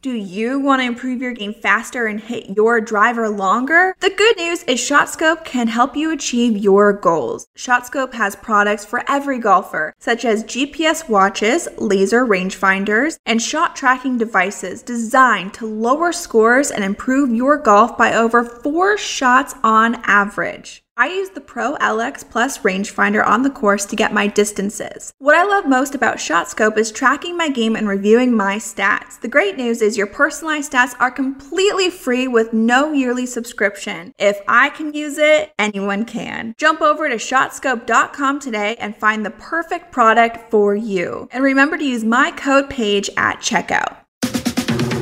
Do you want to improve your game faster and hit your driver longer? The good news is ShotScope can help you achieve your goals. ShotScope has products for every golfer, such as GPS watches, laser rangefinders, and shot tracking devices designed to lower scores and improve your golf by over four shots on average. I use the Pro LX Plus rangefinder on the course to get my distances. What I love most about ShotScope is tracking my game and reviewing my stats. The great news is your personalized stats are completely free with no yearly subscription. If I can use it, anyone can. Jump over to shotscope.com today and find the perfect product for you. And remember to use my code page at checkout.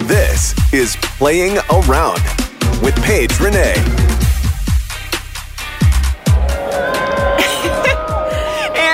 This is Playing Around with Paige Renee.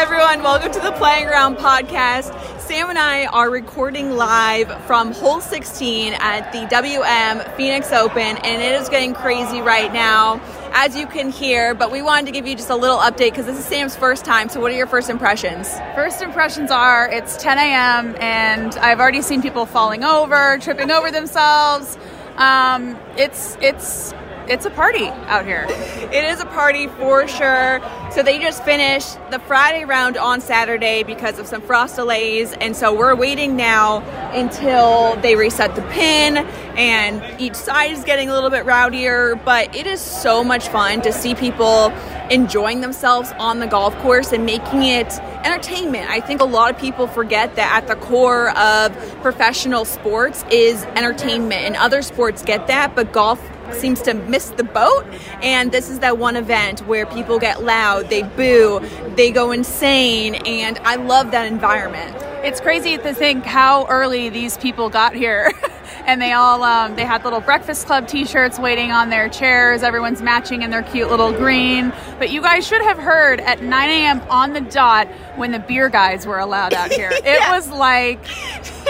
Everyone. Welcome to the Playing Around podcast. Sam and I are recording live from hole 16 at the WM Phoenix Open, and it is getting crazy right now, as you can hear. But we wanted to give you just a little update because this is Sam's first time. So, what are your first impressions? First impressions are it's 10 a.m., and I've already seen people falling over, tripping over themselves. Um, it's it's it's a party out here. It is a party for sure. So they just finished the Friday round on Saturday because of some frost delays, and so we're waiting now until they reset the pin, and each side is getting a little bit rowdier. But it is so much fun to see people enjoying themselves on the golf course and making it entertainment. I think a lot of people forget that at the core of professional sports is entertainment, and other sports get that, but golf seems to miss the boat. And this is that one event where people get loud, they boo, they go insane, and I love that environment. It's crazy to think how early these people got here. and they all um, they had little breakfast club t-shirts waiting on their chairs everyone's matching in their cute little green but you guys should have heard at 9 a.m on the dot when the beer guys were allowed out here it yeah. was like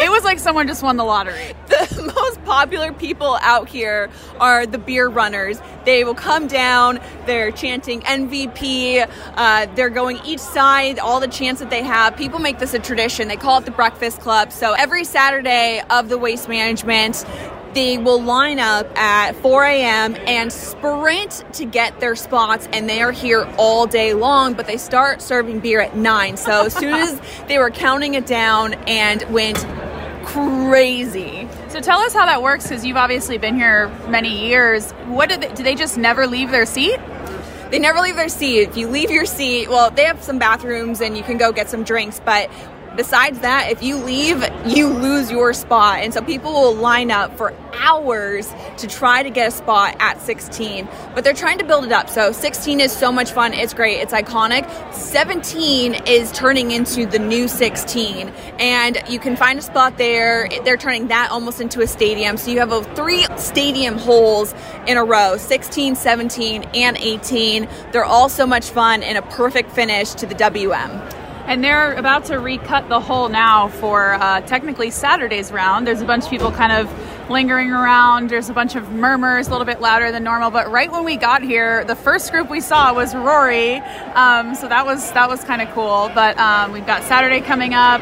it was like someone just won the lottery. The most popular people out here are the beer runners. They will come down, they're chanting MVP, uh, they're going each side, all the chants that they have. People make this a tradition. They call it the Breakfast Club. So every Saturday of the waste management, they will line up at 4 a.m. and sprint to get their spots, and they are here all day long. But they start serving beer at 9. So as soon as they were counting it down and went crazy. So tell us how that works because you've obviously been here many years. What do they, do they just never leave their seat? They never leave their seat. If you leave your seat, well, they have some bathrooms and you can go get some drinks, but besides that, if you leave, you lose your spot. And so people will line up for hours to try to get a spot at 16, but they're trying to build it up. So 16 is so much fun. It's great. It's iconic. 17 is turning into the new 16, and you can find a spot there. They're turning that almost into a stadium. So you have three stadium holes in a row 16, 17, and 18. They're all so much fun and a perfect finish to the WM and they're about to recut the hole now for uh, technically Saturday's round. There's a bunch of people kind of lingering around. There's a bunch of murmurs, a little bit louder than normal. But right when we got here, the first group we saw was Rory, um, so that was that was kind of cool. But um, we've got Saturday coming up,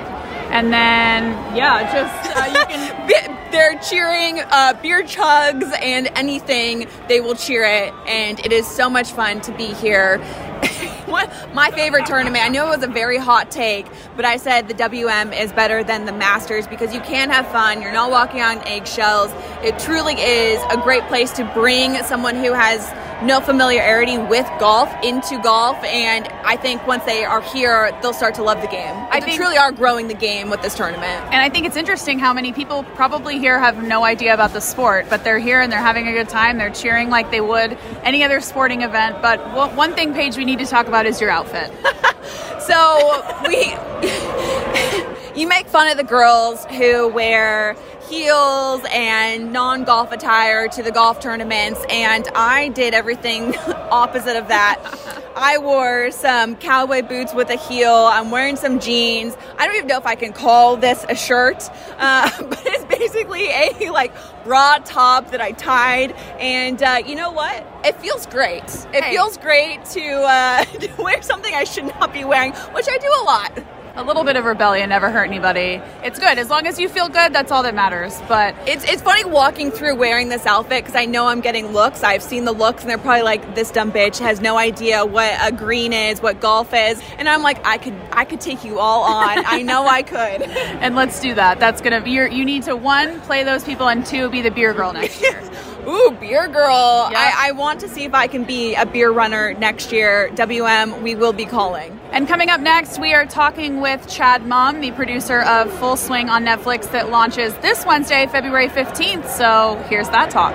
and then yeah, just uh, you can. They're cheering uh, beer chugs and anything, they will cheer it, and it is so much fun to be here my favorite tournament. I know it was a very hot take, but I said the WM is better than the Masters because you can have fun. You're not walking on eggshells. It truly is a great place to bring someone who has no familiarity with golf into golf and I think once they are here they'll start to love the game. I think, truly are growing the game with this tournament. And I think it's interesting how many people probably here have no idea about the sport, but they're here and they're having a good time. They're cheering like they would any other sporting event. But one thing, Paige, we need to talk about is your outfit. so we you make fun of the girls who wear heels and non golf attire to the golf tournaments, and I did everything opposite of that. I wore some cowboy boots with a heel. I'm wearing some jeans. I don't even know if I can call this a shirt, uh, but it's basically a like bra top that I tied. And uh, you know what? It feels great. It hey. feels great to, uh, to wear something I should not be wearing, which I do a lot. A little bit of rebellion never hurt anybody. It's good as long as you feel good. That's all that matters. But it's it's funny walking through wearing this outfit because I know I'm getting looks. I've seen the looks, and they're probably like, "This dumb bitch has no idea what a green is, what golf is," and I'm like, "I could I could take you all on. I know I could." and let's do that. That's gonna be your. You need to one play those people, and two be the beer girl next year. Ooh, beer girl. Yep. I, I want to see if I can be a beer runner next year. WM, we will be calling. And coming up next, we are talking with Chad Mumm, the producer of Full Swing on Netflix that launches this Wednesday, February 15th. So here's that talk.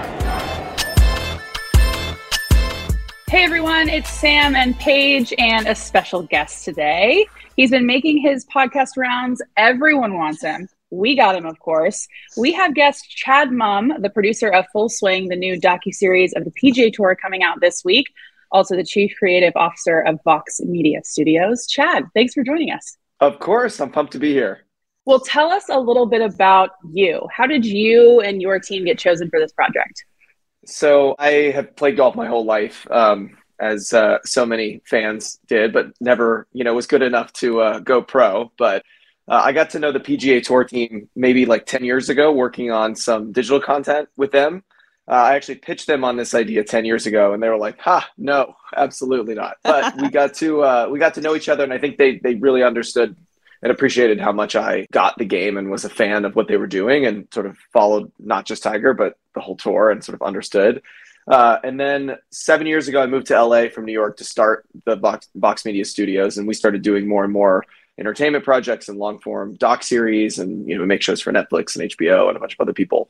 Hey everyone, it's Sam and Paige and a special guest today. He's been making his podcast rounds. Everyone wants him. We got him, of course. We have guest Chad Mumm, the producer of Full Swing, the new docu series of the PGA Tour coming out this week. Also, the chief creative officer of Vox Media Studios. Chad, thanks for joining us. Of course, I'm pumped to be here. Well, tell us a little bit about you. How did you and your team get chosen for this project? So, I have played golf my whole life, um, as uh, so many fans did, but never, you know, was good enough to uh, go pro. But uh, I got to know the PGA Tour team maybe like 10 years ago, working on some digital content with them. Uh, I actually pitched them on this idea 10 years ago, and they were like, "Ha, no, absolutely not." But we got to uh, we got to know each other, and I think they they really understood and appreciated how much I got the game and was a fan of what they were doing, and sort of followed not just Tiger but the whole tour, and sort of understood. Uh, and then seven years ago, I moved to LA from New York to start the Box, Vox Media Studios, and we started doing more and more entertainment projects and long form doc series and you know make shows for Netflix and HBO and a bunch of other people.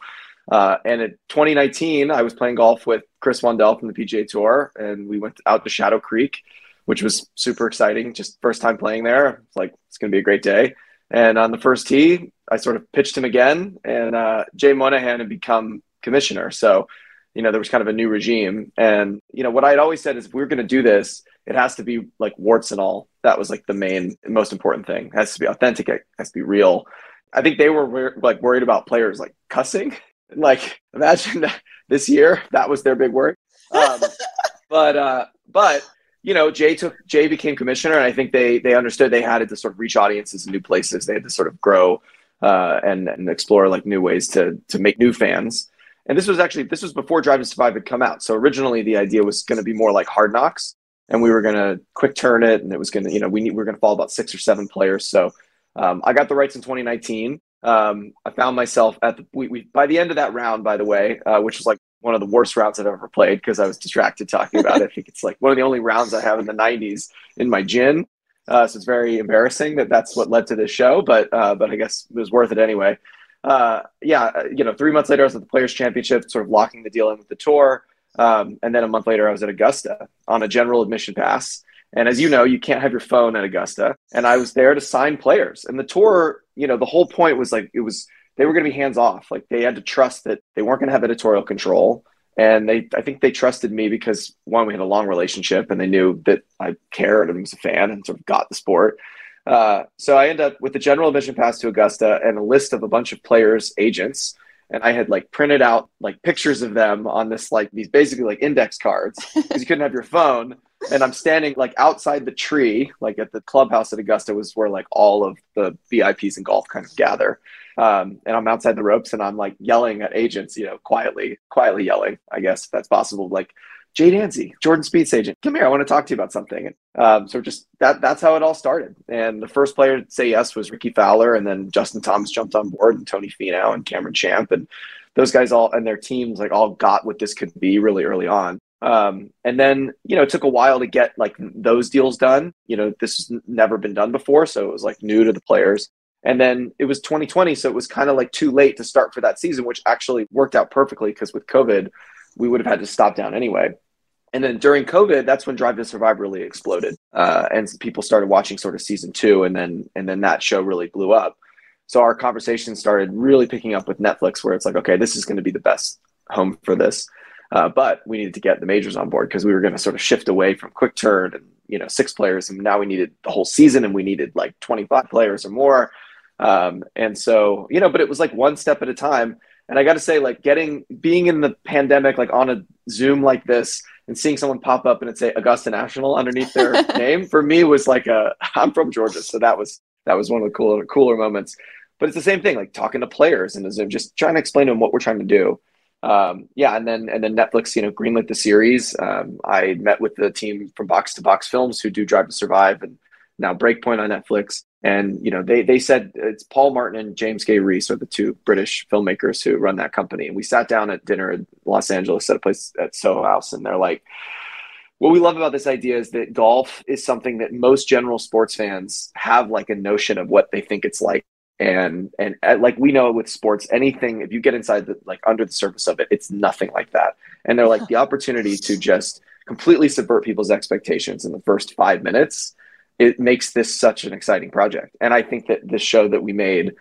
Uh, and in 2019, I was playing golf with Chris Wandell from the PGA Tour, and we went out to Shadow Creek, which was super exciting. Just first time playing there. It's like it's going to be a great day. And on the first tee, I sort of pitched him again, and uh, Jay Monahan had become commissioner. So, you know, there was kind of a new regime. And you know, what I had always said is, if we were going to do this, it has to be like warts and all. That was like the main, most important thing. It has to be authentic. It has to be real. I think they were like worried about players like cussing. Like imagine this year that was their big worry. Um, but uh, but you know, Jay took Jay became commissioner, and I think they they understood they had to sort of reach audiences in new places. They had to sort of grow uh, and and explore like new ways to to make new fans. And this was actually this was before Drive to Survive had come out. So originally the idea was going to be more like Hard Knocks, and we were going to quick turn it, and it was going to, you know, we, need, we were going to fall about six or seven players. So um, I got the rights in 2019. Um, I found myself at the, we, we, by the end of that round, by the way, uh, which was like one of the worst rounds I've ever played because I was distracted talking about it. I think it's like one of the only rounds I have in the 90s in my gin. Uh, so it's very embarrassing that that's what led to this show, but uh, but I guess it was worth it anyway. Uh, yeah, uh, you know, three months later, I was at the Players Championship, sort of locking the deal in with the tour. Um, and then a month later, I was at Augusta on a general admission pass. And as you know, you can't have your phone at Augusta. And I was there to sign players. And the tour, you know, the whole point was like, it was, they were going to be hands off. Like they had to trust that they weren't going to have editorial control. And they, I think they trusted me because one, we had a long relationship and they knew that I cared and was a fan and sort of got the sport. Uh, so I end up with the general admission pass to Augusta and a list of a bunch of players' agents and I had like printed out like pictures of them on this like these basically like index cards because you couldn't have your phone. And I'm standing like outside the tree, like at the clubhouse at Augusta was where like all of the VIPs in golf kind of gather. Um, and I'm outside the ropes and I'm like yelling at agents, you know, quietly, quietly yelling, I guess if that's possible, like Jay Danzi, Jordan Spieth's agent, come here. I want to talk to you about something. Um, so just that that's how it all started. And the first player to say yes was Rickie Fowler, and then Justin Thomas jumped on board, and Tony Finau and Cameron Champ, and those guys all and their teams like all got what this could be really early on. Um, and then you know it took a while to get like those deals done. You know this has never been done before, so it was like new to the players. And then it was 2020, so it was kind of like too late to start for that season, which actually worked out perfectly because with COVID, we would have had to stop down anyway. And then during COVID, that's when Drive to Survive really exploded, uh, and people started watching sort of season two, and then and then that show really blew up. So our conversation started really picking up with Netflix, where it's like, okay, this is going to be the best home for this, uh, but we needed to get the majors on board because we were going to sort of shift away from quick turn and you know six players, and now we needed the whole season, and we needed like twenty five players or more. Um, and so you know, but it was like one step at a time. And I got to say, like getting being in the pandemic, like on a Zoom like this and seeing someone pop up and it say Augusta National underneath their name for me was like a I'm from Georgia, so that was that was one of the cooler cooler moments. But it's the same thing, like talking to players and just trying to explain to them what we're trying to do. Um, yeah, and then and then Netflix, you know, greenlit the series. Um, I met with the team from Box to Box Films who do Drive to Survive, and now Breakpoint on Netflix. And you know, they they said it's Paul Martin and James Gay Rees are the two British filmmakers who run that company. And we sat down at dinner in Los Angeles at a place at Soho House, and they're like, what we love about this idea is that golf is something that most general sports fans have like a notion of what they think it's like. And and like we know with sports anything if you get inside the like under the surface of it it's nothing like that. And they're like the opportunity to just completely subvert people's expectations in the first five minutes it makes this such an exciting project. And i think that the show that we made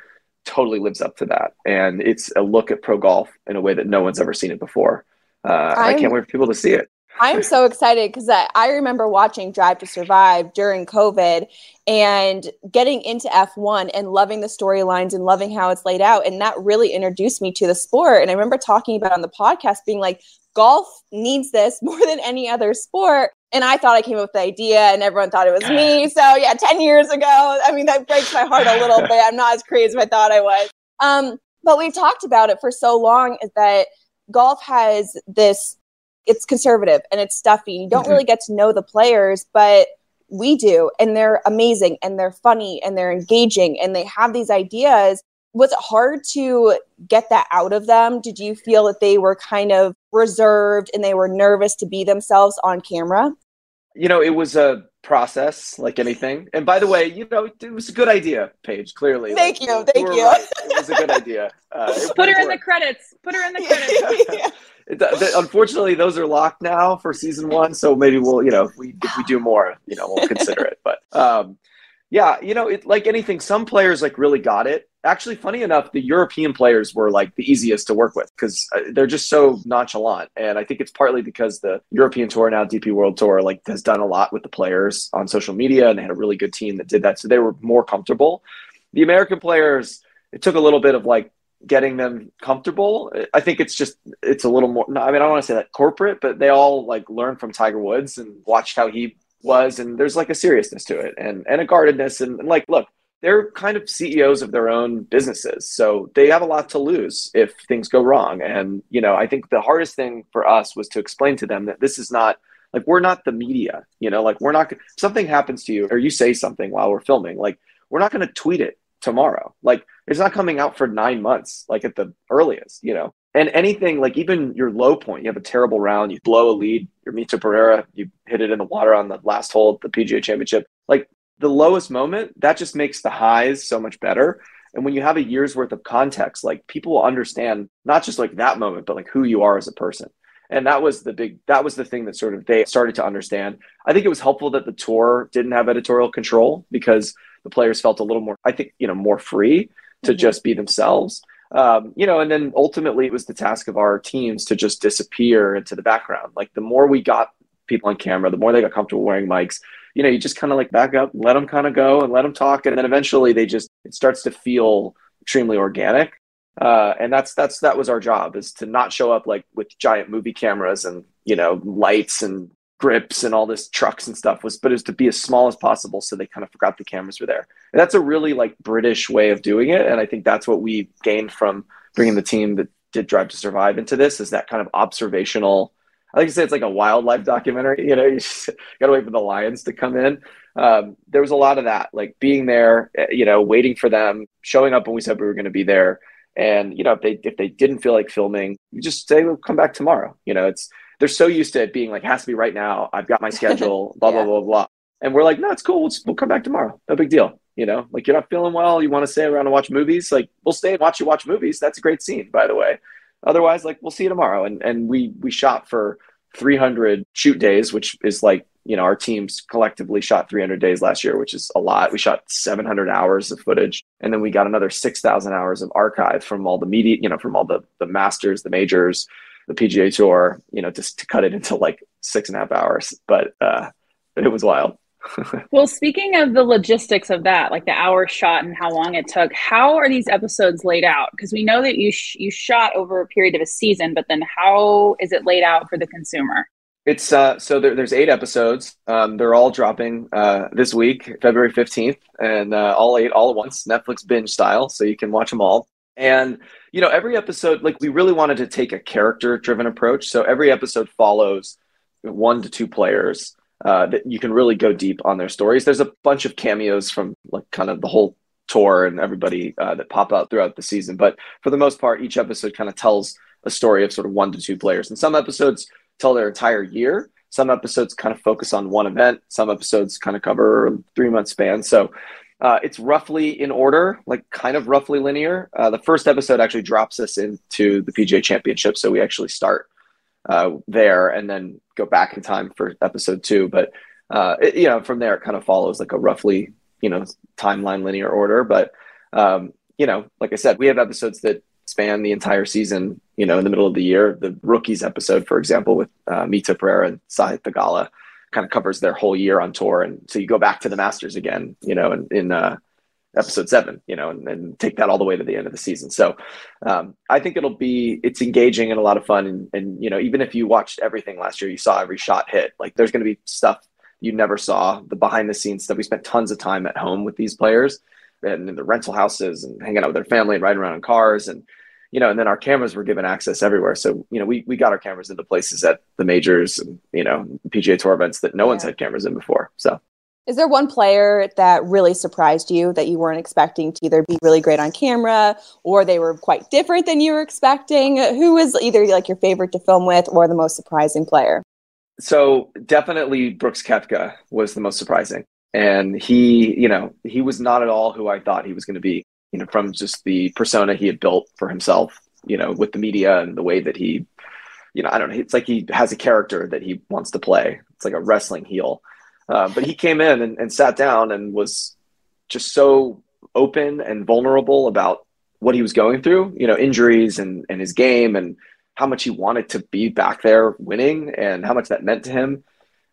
totally lives up to that. And it's a look at pro golf in a way that no one's ever seen it before. Uh, i can't wait for people to see it I'm so excited because I, I remember watching Drive to Survive during COVID and getting into F1 and loving the storylines and loving how it's laid out. And that really introduced me to the sport. And I remember talking about on the podcast being like, golf needs this more than any other sport. And I thought I came up with the idea and everyone thought it was me. So yeah, 10 years ago, I mean, that breaks my heart a little bit. I'm not as crazy as I thought I was. Um, but we've talked about it for so long is that golf has this it's conservative and it's stuffy. You don't mm-hmm. really get to know the players, but we do. And they're amazing and they're funny and they're engaging and they have these ideas. Was it hard to get that out of them? Did you feel that they were kind of reserved and they were nervous to be themselves on camera? You know, it was a process like anything. And by the way, you know, it was a good idea, Paige, clearly. Thank like, you. Thank you. Right. It was a good idea. Uh, Put her in the credits. Put her in the credits. it, unfortunately, those are locked now for season one. So maybe we'll, you know, if we if we do more, you know, we'll consider it. But um, yeah, you know, it, like anything, some players like really got it. Actually, funny enough, the European players were like the easiest to work with because uh, they're just so nonchalant. And I think it's partly because the European Tour now, DP World Tour, like has done a lot with the players on social media, and they had a really good team that did that, so they were more comfortable. The American players, it took a little bit of like getting them comfortable. I think it's just it's a little more. I mean, I don't want to say that corporate, but they all like learned from Tiger Woods and watched how he was, and there's like a seriousness to it and and a guardedness and, and like look, they're kind of CEOs of their own businesses, so they have a lot to lose if things go wrong. And you know, I think the hardest thing for us was to explain to them that this is not like we're not the media. You know, like we're not. Something happens to you or you say something while we're filming, like we're not going to tweet it tomorrow. Like it's not coming out for nine months, like at the earliest, you know. And anything like even your low point, you have a terrible round, you blow a lead, you're Mito Pereira, you hit it in the water on the last hole at the PGA Championship. Like the lowest moment, that just makes the highs so much better. And when you have a year's worth of context, like people will understand not just like that moment, but like who you are as a person. And that was the big, that was the thing that sort of they started to understand. I think it was helpful that the tour didn't have editorial control because the players felt a little more, I think, you know, more free to mm-hmm. just be themselves. Um, you know, and then ultimately it was the task of our teams to just disappear into the background. Like the more we got people on camera, the more they got comfortable wearing mics, you know, you just kind of like back up, let them kind of go and let them talk. And then eventually they just, it starts to feel extremely organic. Uh, and that's, that's, that was our job is to not show up like with giant movie cameras and, you know, lights and grips and all this trucks and stuff was but it was to be as small as possible so they kind of forgot the cameras were there. And that's a really like british way of doing it. And i think that's what we gained from bringing the team that did drive to survive into this is that kind of observational i like to say it's like a wildlife documentary you know you gotta wait for the lions to come in. Um, there was a lot of that like being there eh, you know waiting for them showing up when we said we were going to be there. And you know if they if they didn't feel like filming you just say we'll come back tomorrow. You know it's they're so used to it being like has to be right now. I've got my schedule, blah yeah. blah blah blah. And we're like, no, it's cool. We'll, we'll come back tomorrow. No big deal. You know, like you're not feeling well, you want to stay around and watch movies. Like we'll stay and watch you watch movies. That's a great scene, by the way. Otherwise, like we'll see you tomorrow. And and we we shot for 300 shoot days, which is like you know our teams collectively shot 300 days last year, which is a lot. We shot 700 hours of footage, and then we got another 6,000 hours of archive from all the media, you know, from all the the masters, the majors, the PGA Tour, you know, just to cut it into like six and a half hours. But uh, it was wild. well, speaking of the logistics of that, like the hour shot and how long it took, how are these episodes laid out? Because we know that you sh- you shot over a period of a season, but then how is it laid out for the consumer? It's uh, so there, there's eight episodes. Um, they're all dropping uh, this week, February fifteenth, and uh, all eight all at once, Netflix binge style, so you can watch them all. And you know, every episode, like we really wanted to take a character-driven approach. So every episode follows one to two players uh, that you can really go deep on their stories. There's a bunch of cameos from like kind of the whole tour and everybody uh, that pop out throughout the season, but for the most part, each episode kind of tells a story of sort of one to two players. And some episodes tell their entire year. Some episodes kind of focus on one event. Some episodes kind of cover three month span. So uh, it's roughly in order, like kind of roughly linear. Uh, the first episode actually drops us into the PGA Championship, so we actually start uh, there and then go back in time for episode two. But uh, it, you know, from there it kind of follows like a roughly you know timeline linear order. But um, you know, like I said, we have episodes that span the entire season. You know, in the middle of the year, the rookies episode, for example, with uh, Mito Pereira and Sahith Theegala, kind of covers their whole year on tour, and so you go back to the Masters again. You know, in, in uh, episode seven, you know, and, and, take that all the way to the end of the season. So um, I think it'll be it's engaging and a lot of fun. And, and you know, even if you watched everything last year, you saw every shot hit. Like there's going to be stuff you never saw, the behind the scenes stuff. We spent tons of time at home with these players and in the rental houses and hanging out with their family and riding around in cars and you know, and then our cameras were given access everywhere. So, you know, we, we got our cameras into places at the majors and, you know, PGA Tour events that no yeah. one's had cameras in before. So, is there one player that really surprised you that you weren't expecting to either be really great on camera or they were quite different than you were expecting? Who was either like your favorite to film with or the most surprising player? So, definitely Brooks Koepka was the most surprising. And he, you know, he was not at all who I thought he was going to be you know, from just the persona he had built for himself, you know, with the media and the way that he, you know, I don't know, it's like he has a character that he wants to play. It's like a wrestling heel. Uh, but he came in and, and sat down and was just so open and vulnerable about what he was going through, you know, injuries and, and his game and how much he wanted to be back there winning and how much that meant to him.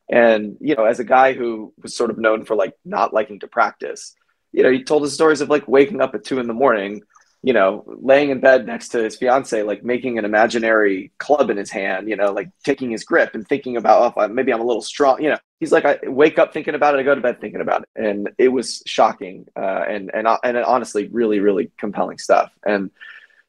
And, you know, as a guy who was sort of known for like not liking to practice, you know, he told us stories of like waking up at two in the morning, you know, laying in bed next to his fiance, like making an imaginary club in his hand, you know, like taking his grip and thinking about, oh, maybe I'm a little strong. You know, he's like, I wake up thinking about it, I go to bed thinking about it, and it was shocking uh, and and and honestly, really, really compelling stuff. And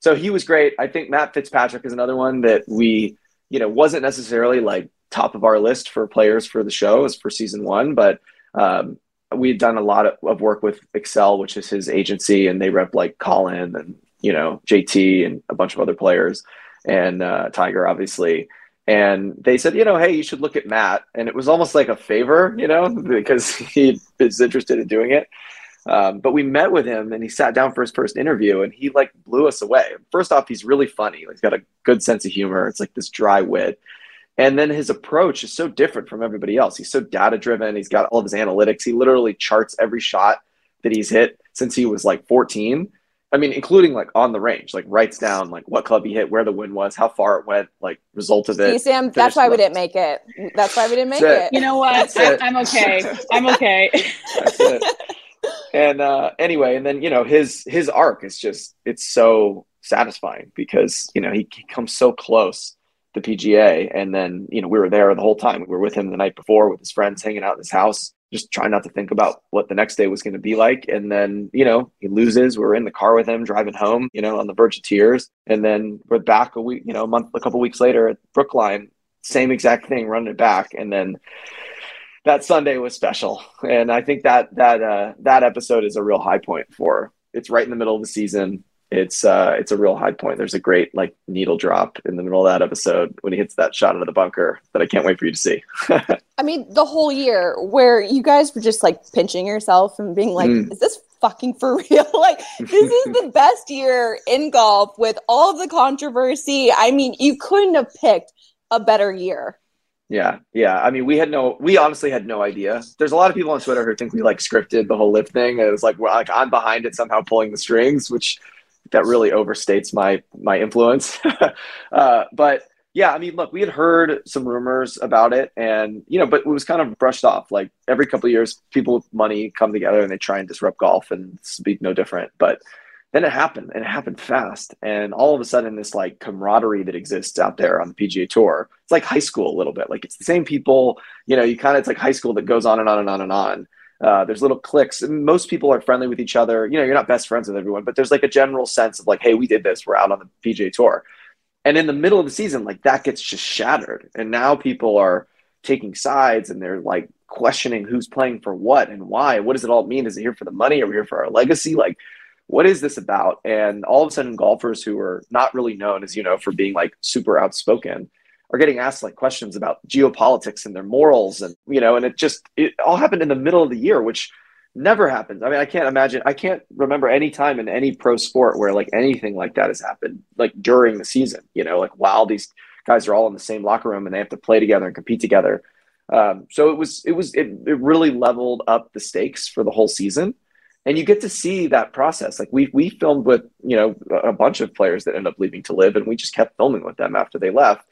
so he was great. I think Matt Fitzpatrick is another one that we, you know, wasn't necessarily like top of our list for players for the show as for season one, but um, we had done a lot of, of work with Excel, which is his agency, and they rep like Colin and you know JT and a bunch of other players, and uh, Tiger obviously. And they said, you know, hey, you should look at Matt. And it was almost like a favor, you know, because he is interested in doing it. Um, but we met with him and he sat down for his first interview and he like blew us away. First off, he's really funny. He's got a good sense of humor. It's like this dry wit. And then his approach is so different from everybody else. He's so data driven. He's got all of his analytics. He literally charts every shot that he's hit since he was like 14. I mean, including like on the range, like writes down like what club he hit, where the wind was, how far it went, like result of it. See, Sam, that's why we didn't make it. That's why we didn't make it. You know what? I, am okay. I'm okay. that's it. And uh, anyway, and then you know his his arc is just it's so satisfying because you know he, he comes so close the PGA. And then, you know, we were there the whole time. We were with him the night before with his friends hanging out in his house, just trying not to think about what the next day was going to be like. And then, you know, he loses. We're in the car with him driving home, you know, on the verge of tears. And then we're back a week, you know, a month, a couple weeks later at Brookline, same exact thing, running it back. And then, that Sunday was special, and I think that that uh, that episode is a real high point for. It's right in the middle of the season it's uh it's a real high point. There's a great like needle drop in the middle of that episode when he hits that shot out of the bunker that I can't wait for you to see. I mean, the whole year where you guys were just like pinching yourself and being like, mm. is this fucking for real? like this is the best year in golf with all of the controversy. I mean, you couldn't have picked a better year. Yeah, yeah. I mean, we had no, we honestly had no idea. There's a lot of people on Twitter who think we like scripted the whole LIV thing. It was like, we're like, I'm behind it somehow pulling the strings, which that really overstates my my influence. uh, but yeah, I mean, look, we had heard some rumors about it, and you know, but it was kind of brushed off. Like every couple of years, people with money come together and they try and disrupt golf, and be no different. But then it happened and it happened fast. And all of a sudden, this like camaraderie that exists out there on the PGA Tour, it's like high school a little bit. Like it's the same people, you know, you kind of, it's like high school that goes on and on and on and on. Uh, there's little and most people are friendly with each other. You know, you're not best friends with everyone, but there's like a general sense of like, hey, we did this. We're out on the PGA Tour. And in the middle of the season, like that gets just shattered. And now people are taking sides and they're like questioning who's playing for what and why. What does it all mean? Is it here for the money? Are we here for our legacy? Like, what is this about? And all of a sudden, golfers who are not really known, as you know, for being like super outspoken are getting asked like questions about geopolitics and their morals. And, you know, and it just, it all happened in the middle of the year, which never happens. I mean, I can't imagine, I can't remember any time in any pro sport where like anything like that has happened, like during the season, you know, like while these guys are all in the same locker room and they have to play together and compete together. Um, so it was, it was, it, it really leveled up the stakes for the whole season and you get to see that process. Like we we filmed with you know a bunch of players that end up leaving to LIV and we just kept filming with them after they left.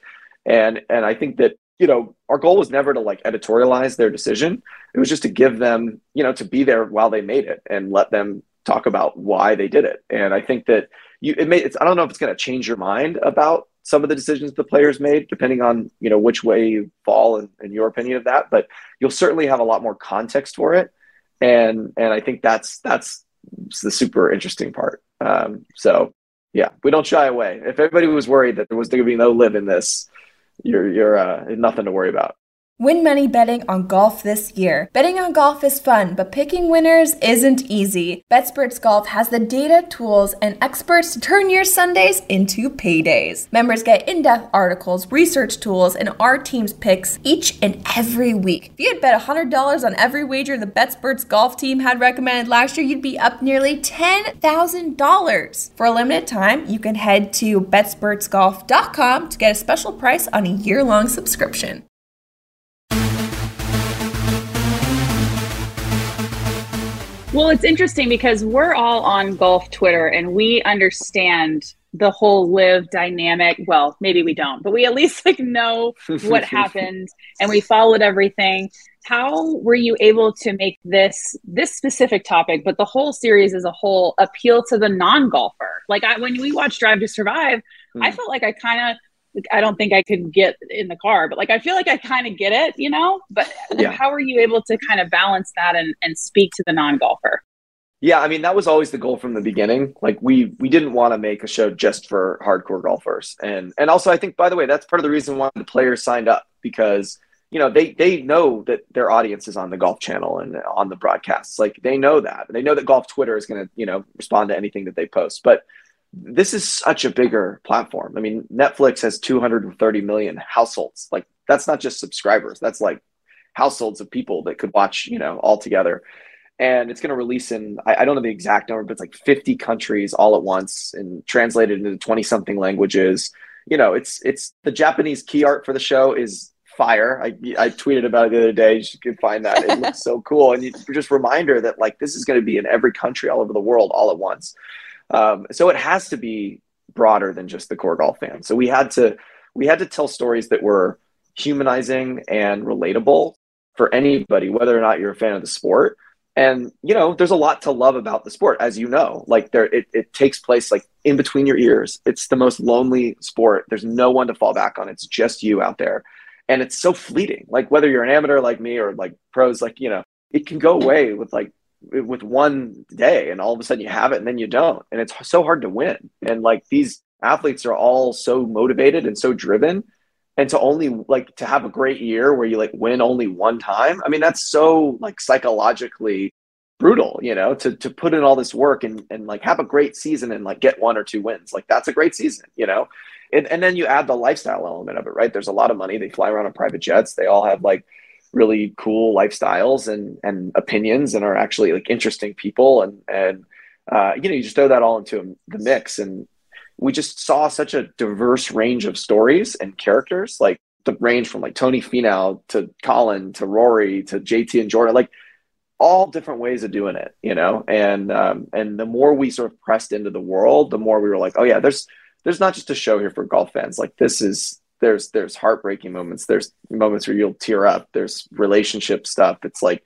And and I think that you know our goal was never to like editorialize their decision. It was just to give them you know to be there while they made it and let them talk about why they did it. And I think that you it may it's, I don't know if it's going to change your mind about some of the decisions the players made, depending on you know which way you fall in, in your opinion of that. But you'll certainly have a lot more context for it and and I think that's that's the super interesting part. Um, so yeah, we don't shy away. If everybody was worried that there was going to be no LIV in this, you're you're uh, nothing to worry about. Win money betting on golf this year. Betting on golf is fun, but picking winners isn't easy. BetSperts Golf has the data, tools, and experts to turn your Sundays into paydays. Members get in depth articles, research tools, and our team's picks each and every week. If you had bet $100 on every wager the BetSperts Golf team had recommended last year, you'd be up nearly $10,000. For a limited time, you can head to BetSpertsGolf.com to get a special price on a year long subscription. Well, it's interesting because we're all on golf Twitter and we understand the whole LIV dynamic. Well, maybe we don't, but we at least like know what happened and we followed everything. How were you able to make this this specific topic, but the whole series as a whole appeal to the non-golfer? Like I, when we watched Drive to Survive, mm. I hmm. felt like I kind of I don't think I could get in the car, but like I feel like I kind of get it, you know. But yeah. how are you able to kind of balance that and, and speak to the non golfer? Yeah, I mean that was always the goal from the beginning. Like we we didn't want to make a show just for hardcore golfers, and and also I think by the way that's part of the reason why the players signed up because you know they they know that their audience is on the golf channel and on the broadcasts. Like they know that they know that golf Twitter is going to you know respond to anything that they post, but this is such a bigger platform. I mean, Netflix has 230 million households. Like that's not just subscribers. That's like households of people that could watch, you know, all together. And it's going to release in, I, I, don't know the exact number, but it's like 50 countries all at once and translated into 20 something languages. You know, it's, it's the Japanese key art for the show is fire. I, I tweeted about it the other day. You can find that. It looks so cool. And you, just reminder that like, this is going to be in every country all over the world all at once. Um, so it has to be broader than just the core golf fan. So we had to we had to tell stories that were humanizing and relatable for anybody, whether or not you're a fan of the sport. And you know, there's a lot to love about the sport, as you know. Like there, it, it takes place like in between your ears. It's the most lonely sport. There's no one to fall back on. It's just you out there, and it's so fleeting. Like whether you're an amateur like me or like pros, like you know, it can go away with like with one day and all of a sudden you have it and then you don't. And it's so hard to win. And like these athletes are all so motivated and so driven. And to only like to have a great year where you like win only one time i mean that's so like psychologically brutal you know to to put in all this work and and like have a great season and like get one or two wins. Like that's a great season you know? And, and then you add the lifestyle element of it right? There's a lot of money. They fly around on private jets. They all have like really cool lifestyles and and opinions and are actually like interesting people. And and uh, you know you just throw that all into the mix. And we just saw such a diverse range of stories and characters like the range from like Tony Finau to Colin to Rory to JT and Jordan like all different ways of doing it you know? And um, and the more we sort of pressed into the world the more we were like oh yeah there's there's not just a show here for golf fans. Like this is there's there's heartbreaking moments. There's moments where you'll tear up. There's relationship stuff. It's like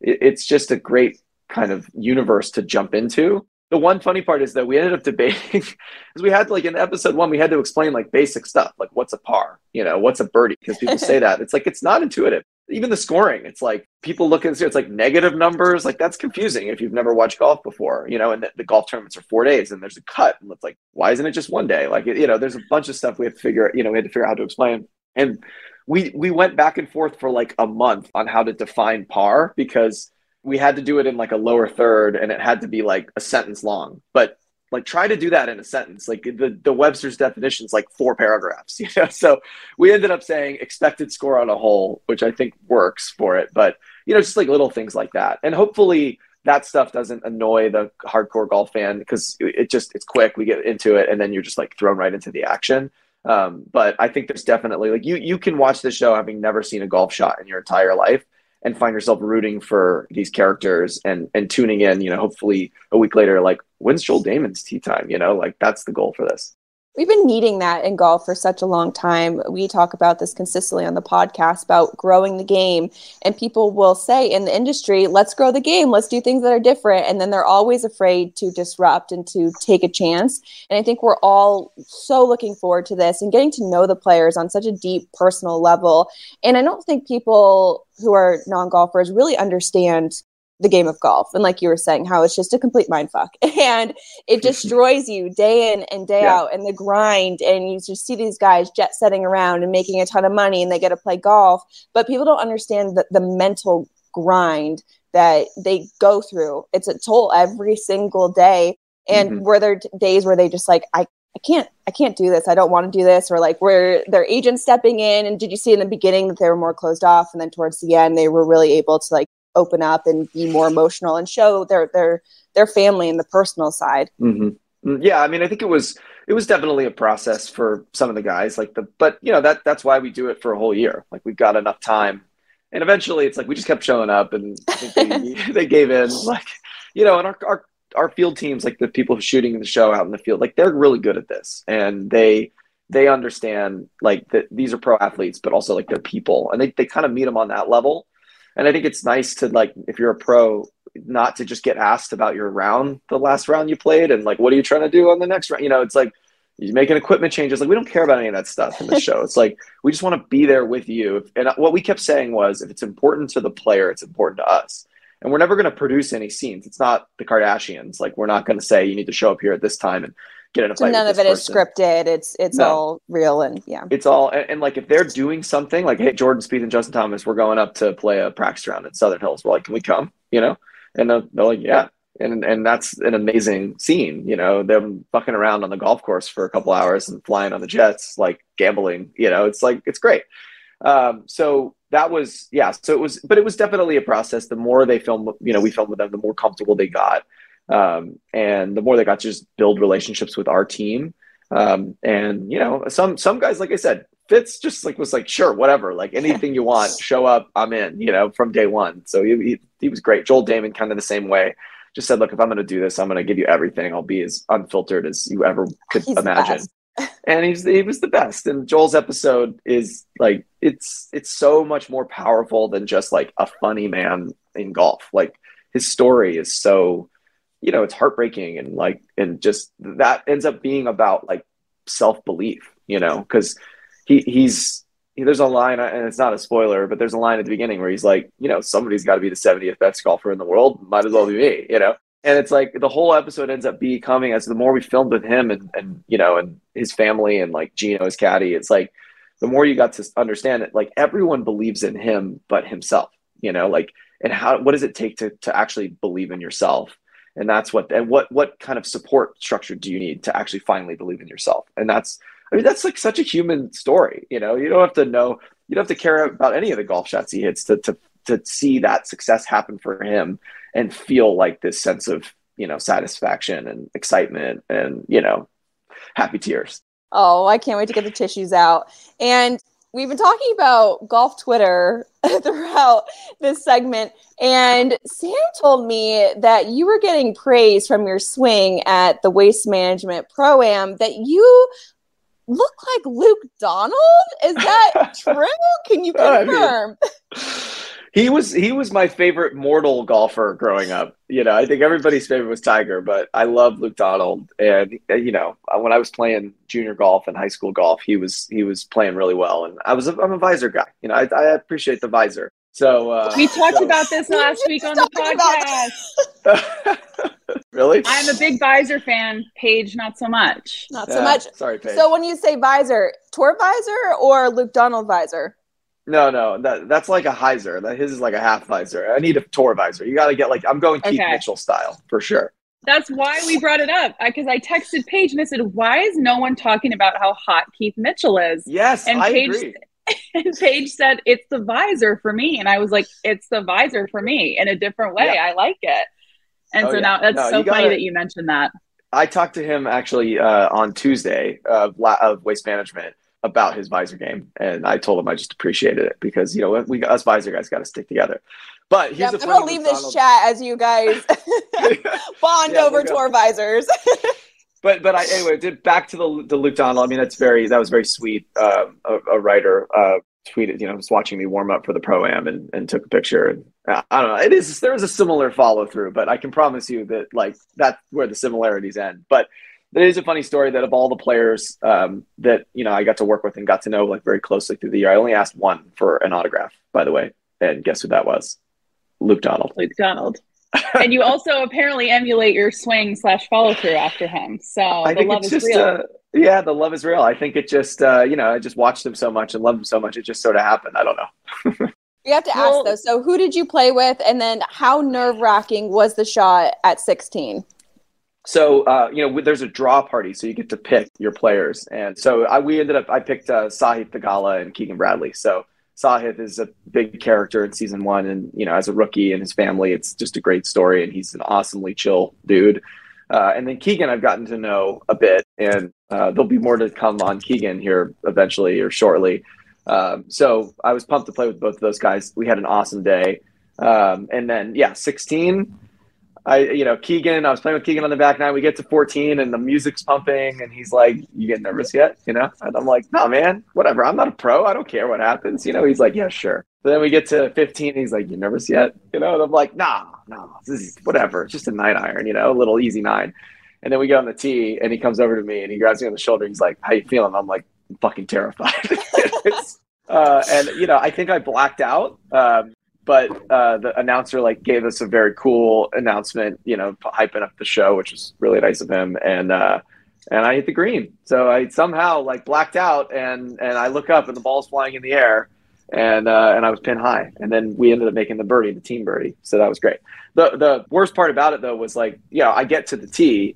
it, it's just a great kind of universe to jump into. The one funny part is that we ended up debating because we had like in episode one we had to explain like basic stuff like what's a par? You know what's a birdie? Because people say that. It's like it's not intuitive even the scoring it's like people look at it it's like negative numbers like that's confusing if you've never watched golf before you know and the, the golf tournaments are four days and there's a cut and it's like why isn't it just one day? Like you know there's a bunch of stuff we have to figure you know we had to figure out how to explain. And we we went back and forth for like a month on how to define par because we had to do it in like a lower third and it had to be like a sentence long. But like try to do that in a sentence. Like the, the webster's definition is like four paragraphs you know? So we ended up saying expected score on a hole which i think works for it but you know just like little things like that. And hopefully that stuff doesn't annoy the hardcore golf fan because it just it's quick we get into it and then you're just like thrown right into the action. Um, but i think there's definitely like you you can watch the show having never seen a golf shot in your entire life and find yourself rooting for these characters and and tuning in you know hopefully a week later like when's joel dahmen's tee time? You know like that's the goal for this We've been needing that in golf for such a long time. We talk about this consistently on the podcast about growing the game. And people will say in the industry, let's grow the game, let's do things that are different. And then they're always afraid to disrupt and to take a chance. And I think we're all so looking forward to this and getting to know the players on such a deep personal level. And I don't think people who are non golfers really understand the game of golf. And like you were saying how it's just a complete mind fuck. And it destroys you day in and day yeah. out. And the grind and you just see these guys jet setting around and making a ton of money and they get to play golf. But people don't understand the, the mental grind that they go through. It's a toll every single day. And mm-hmm. were there days where they just like i I can't I can't do this. I don't want to do this. Or like where their agent stepping in and did you see in the beginning that they were more closed off? And then towards the end they were really able to like open up and be more emotional and show their their their family and the personal side. Mm-hmm. Mm, yeah, I mean, I think it was it was definitely a process for some of the guys, like the but you know that that's why we do it for a whole year. Like we've got enough time, and eventually it's like we just kept showing up, and they, they gave in. Like you know, and our, our our field teams, like the people shooting the show out in the field, like they're really good at this, and they they understand like that these are pro athletes, but also like they're people, and they they kind of meet them on that level and I think it's nice to like if you're a pro, not to just get asked about your round, the last round you played, and like what are you trying to do on the next round? You know, it's like you're making equipment changes. Like we don't care about any of that stuff in the show. It's like we just want to be there with you. And what we kept saying was, if it's important to the player, it's important to us. And we're never going to produce any scenes. It's not the Kardashians. Like we're not going to say you need to show up here at this time and get in a fight. none of it person. is scripted. It's it's no. all real and yeah. It's all and, and, like if they're doing something like, hey, Jordan Spieth and Justin Thomas, we're going up to play a practice round at Southern Hills. We're like, can we come? You know, and they're, they're like, yeah. And and that's an amazing scene. You know, them fucking around on the golf course for a couple hours and flying on the jets, like gambling. You know, it's like it's great. Um, so that was yeah. So it was, but it was definitely a process. The more they film, you know, we filmed with them, the more comfortable they got um, and the more they got to just build relationships with our team. Um, and you know, some some guys, like I said, Fitz just like was like, sure, whatever, like anything you want, show up, I'm in. You know, from day one. So he he, he was great. Joel Dahmen, kind of the same way. Just said, look, if I'm going to do this, I'm going to give you everything. I'll be as unfiltered as you ever could he's imagine. and he's he was the best. And Joel's episode is like it's it's so much more powerful than just like a funny man in golf. Like his story is so you know it's heartbreaking and like and just that ends up being about like self-belief you know because he he's he, there's a line and it's not a spoiler but there's a line at the beginning where he's like you know somebody's got to be the 70th best golfer in the world might as well be me you know? And it's like the whole episode ends up becoming as the more we filmed with him and and you know and his family and like Geno his caddy it's like the more you got to understand it like everyone believes in him but himself you know? Like and how what does it take to to actually believe in yourself and that's what and what what kind of support structure do you need to actually finally believe in yourself? And that's i mean that's like such a human story you know? You don't have to know you don't have to care about any of the golf shots he hits to to to see that success happen for him and feel like this sense of you know satisfaction and excitement and you know happy tears. Oh i can't wait to get the tissues out. And we've been talking about golf Twitter throughout this segment, and Sam told me that you were getting praise from your swing at the Waste Management Pro Am that you look like Luke Donald. Is that true? Can you confirm? I mean, he was he was my favorite mortal golfer growing up. You know, I think everybody's favorite was Tiger, but I love Luke Donald. And you know, when I was playing junior golf and high school golf, he was he was playing really well. And I was a, I'm a visor guy. You know, I, I appreciate the visor. So uh, we talked so. about this last week on the podcast. really? I'm a big visor fan. Paige, not so much. Not so much. Sorry, Paige. So when you say visor, tour visor or Luke Donald visor? No, no, that that's like a hyzer. That his is like a half visor. I need a tour visor. You got to get like I'm going Keith Okay. Mitchell style for sure. That's why we brought it up because I texted Paige and I said, "Why is no one talking about how hot Keith Mitchell is?" Yes, And I Paige- agree. And Paige said, "It's the visor for me," and I was like, "It's the visor for me in a different way. Yeah. I like it." And Oh, so yeah. now that's No, so funny gotta- that you mentioned that. I talked to him actually uh, on Tuesday of, of waste management about his visor game, and I told him I just appreciated it because you know we us visor guys got to stick together. But here's Yep, a I'm gonna leave this chat as you guys bond Yeah, over tour visors. but but I anyway did back to the the Luke Donald. I mean that's very that was very sweet. Um, a, a writer uh, tweeted you know was watching me warm up for the pro am and, and took a picture. And uh, I don't know. It is there is a similar follow through, but I can promise you that like that's where the similarities end. But there is a funny story that of all the players um, that you know I got to work with and got to know like very closely through the year, I only asked one for an autograph. By the way, and guess who that was? Luke Donald. Luke Donald. and you also apparently emulate your swing slash follow through after him. So I the think love it's is just real. uh, yeah, the love is real. I think it just uh, you know I just watched him so much and loved him so much. It just sort of happened. I don't know. You have to Well- ask though. So who did you play with, and then how nerve wracking was the shot at 16? So uh, you know there's a draw party, so you get to pick your players, and so I, we ended up I picked uh, Sahith Theegala and Keegan Bradley. So Sahith is a big character in season one, and you know as a rookie and his family, it's just a great story, and he's an awesomely chill dude. Uh, and then Keegan, I've gotten to know a bit, and uh, there'll be more to come on Keegan here eventually or shortly. Um, so I was pumped to play with both of those guys. We had an awesome day, um, and then yeah, 16. I, you know, Keegan, I was playing with Keegan on the back nine. We get to 14 and the music's pumping and he's like, you get nervous yet? You know? And I'm like, no, man, whatever. I'm not a pro. I don't care what happens. You know, he's like, yeah, sure. But then we get to 15 and he's like, you nervous yet? You know? And I'm like, nah, no, this is whatever. It's just a nine iron, you know, a little easy nine. And then we get on the tee and he comes over to me and he grabs me on the shoulder. He's like, how you feeling? I'm like, I'm fucking terrified. Uh, and, you know, I think I blacked out. Um, but uh, the announcer like gave us a very cool announcement, you know, hyping up the show, which was really nice of him. And uh, and I hit the green, so I somehow like blacked out, and and I look up and the ball's flying in the air, and uh, and I was pin high, and then we ended up making the birdie, the team birdie, so that was great. The the worst part about it though was like, yeah, I get to the tee,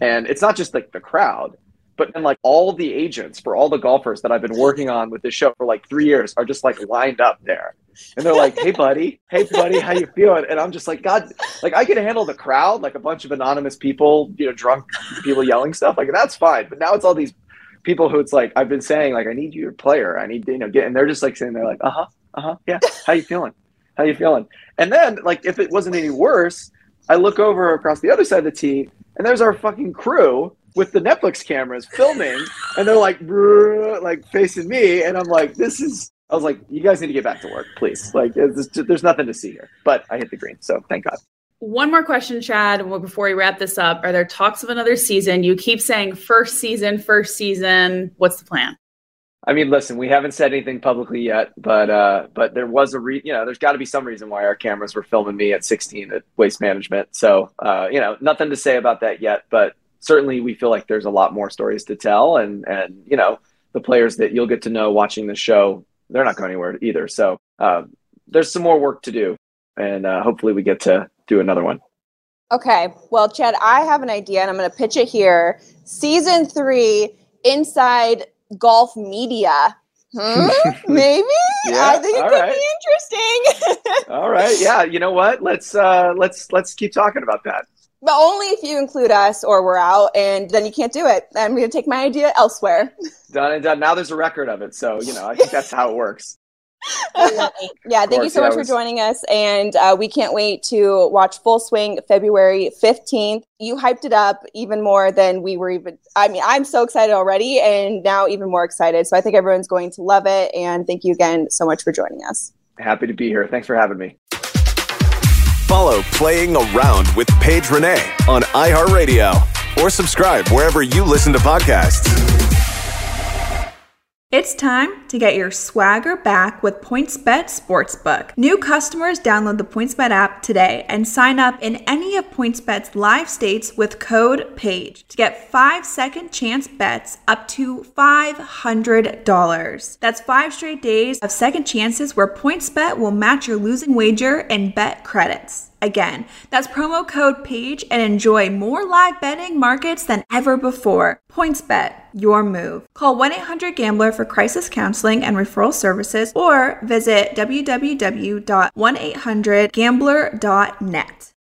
and it's not just like the crowd. But then, like all the agents for all the golfers that I've been working on with this show for like three years are just like lined up there, and they're like, "Hey, buddy, hey, buddy, how you feeling?" And I'm just like, "God, like I can handle the crowd, like a bunch of anonymous people, you know, drunk people yelling stuff, like that's fine." But now it's all these people who it's like I've been saying, like, "I need you, your player. I need you know, get," and they're just like saying, "They're like, uh huh, uh huh, yeah, how you feeling? How you feeling?" And then, like, if it wasn't any worse, I look over across the other side of the tee, and there's our fucking crew with the Netflix cameras filming, and they're like, like facing me, and I'm like, "This is." I was like, "You guys need to get back to work, please. Like, it's, there's nothing to see here." But I hit the green, so thank God. One more question, Chad, before we wrap this up. Are there talks of another season? You keep saying first season, first season. What's the plan? I mean, listen, we haven't said anything publicly yet, but uh, but there was a re- you know, there's got to be some reason why our cameras were filming me at 16 at Waste Management. So uh, you know, nothing to say about that yet, but certainly we feel like there's a lot more stories to tell, and and you know, the players that you'll get to know watching the show, they're not going anywhere either. So uh, there's some more work to do, and uh, hopefully we get to do another one. Okay. Well, Chad, I have an idea and I'm going to pitch it here. Season three, Inside Golf Media. Hmm? Maybe? Yeah, I think it could right. be interesting. All right, yeah, you know what? Let's uh, let's let's keep talking about that. But only if you include us or we're out, and then you can't do it. I'm going to take my idea elsewhere. Done and done. Now there's a record of it, so you know I think that's how it works. yeah, thank you so much for joining us. And uh, we can't wait to watch Full Swing February 15th. You hyped it up even more than we were even. I mean, I'm so excited already, and now even more excited. So I think everyone's going to love it. And thank you again so much for joining us. Happy to be here. Thanks for having me. Follow Playing Around with Paige Renee on iHeartRadio or subscribe wherever you listen to podcasts. It's time to get your swagger back with PointsBet Sportsbook. New customers download the PointsBet app today and sign up in any of PointsBet's live states with code PAGE to get 5 second chance bets up to $500. That's 5 straight days of second chances where PointsBet will match your losing wager and bet credits. Again, that's promo code PAGE and enjoy more live betting markets than ever before. PointsBet, your move. Call 1 800 Gambler for crisis counseling and referral services or visit www.1800Gambler.net.